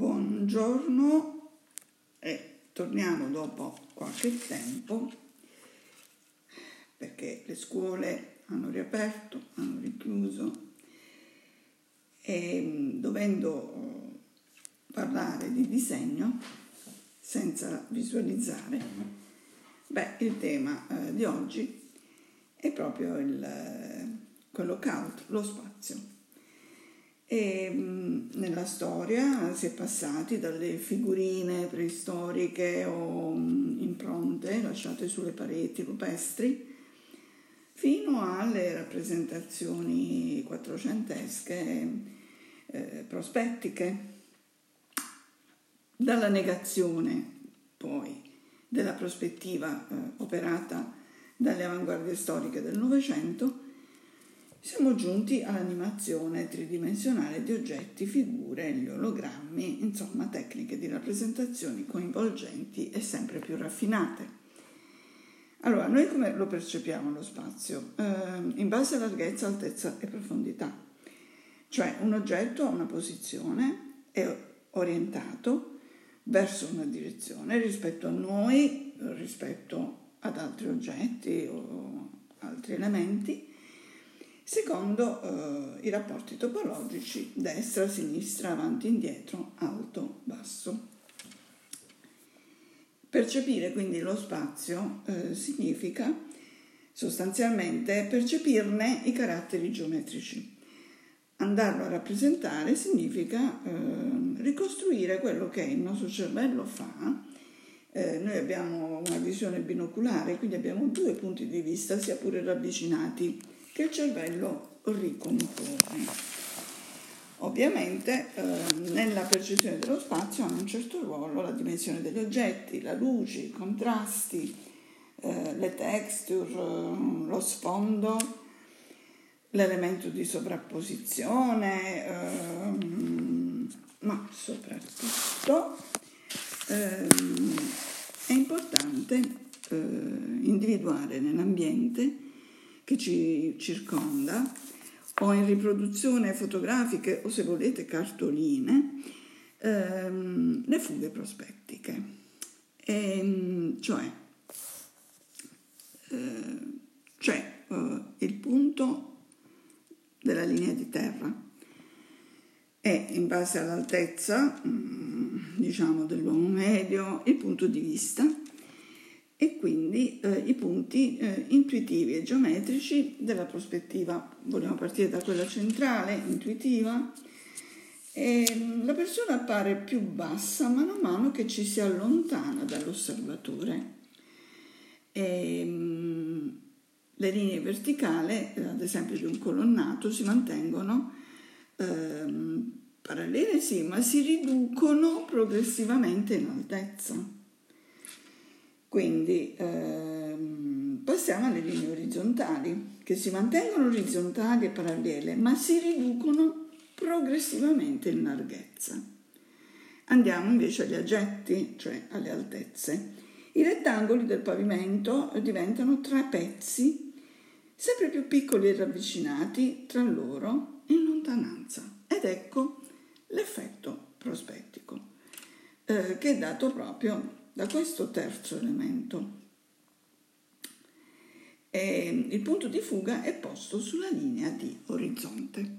Buongiorno e torniamo dopo qualche tempo perché le scuole hanno riaperto, hanno richiuso e dovendo parlare di disegno senza visualizzare, beh, il tema eh, di oggi è proprio il, eh, quello cult, lo spazio. E nella storia si è passati dalle figurine preistoriche o impronte lasciate sulle pareti rupestri fino alle rappresentazioni quattrocentesche eh, prospettiche. Dalla negazione poi della prospettiva eh, operata dalle avanguardie storiche del Novecento siamo giunti all'animazione tridimensionale di oggetti, figure, gli ologrammi, insomma tecniche di rappresentazioni coinvolgenti e sempre più raffinate. Allora, noi come lo percepiamo lo spazio? Eh, in base a larghezza, altezza e profondità. Cioè un oggetto ha una posizione, è orientato verso una direzione rispetto a noi, rispetto ad altri oggetti o altri elementi secondo eh, i rapporti topologici destra, sinistra, avanti, indietro, alto, basso. Percepire quindi lo spazio eh, significa sostanzialmente percepirne i caratteri geometrici. Andarlo a rappresentare significa eh, ricostruire quello che il nostro cervello fa. Eh, noi abbiamo una visione binoculare, quindi abbiamo due punti di vista, sia pure ravvicinati che il cervello ricompone. Ovviamente eh, nella percezione dello spazio hanno un certo ruolo la dimensione degli oggetti, la luce, i contrasti, eh, le texture, eh, lo sfondo, l'elemento di sovrapposizione, ehm, ma soprattutto ehm, è importante eh, individuare nell'ambiente che ci circonda o in riproduzione fotografiche o se volete cartoline ehm, le fughe prospettiche. E, ehm, cioè eh, c'è eh, il punto della linea di terra e in base all'altezza mm, diciamo dell'uomo medio il punto di vista e quindi eh, i punti eh, intuitivi e geometrici della prospettiva. Vogliamo partire da quella centrale, intuitiva. E mm, la persona appare più bassa mano a mano che ci si allontana dall'osservatore. E, mh, mm, le linee verticali, eh, ad esempio di un colonnato, si mantengono ehm, parallele, sì, ma si riducono progressivamente in altezza. Quindi ehm, passiamo alle linee orizzontali, che si mantengono orizzontali e parallele, ma si riducono progressivamente in larghezza. Andiamo invece agli aggetti, cioè alle altezze. I rettangoli del pavimento diventano trapezzi, sempre più piccoli e ravvicinati tra loro in lontananza. Ed ecco l'effetto prospettico, eh, che è dato proprio da questo terzo elemento. E il punto di fuga è posto sulla linea di orizzonte.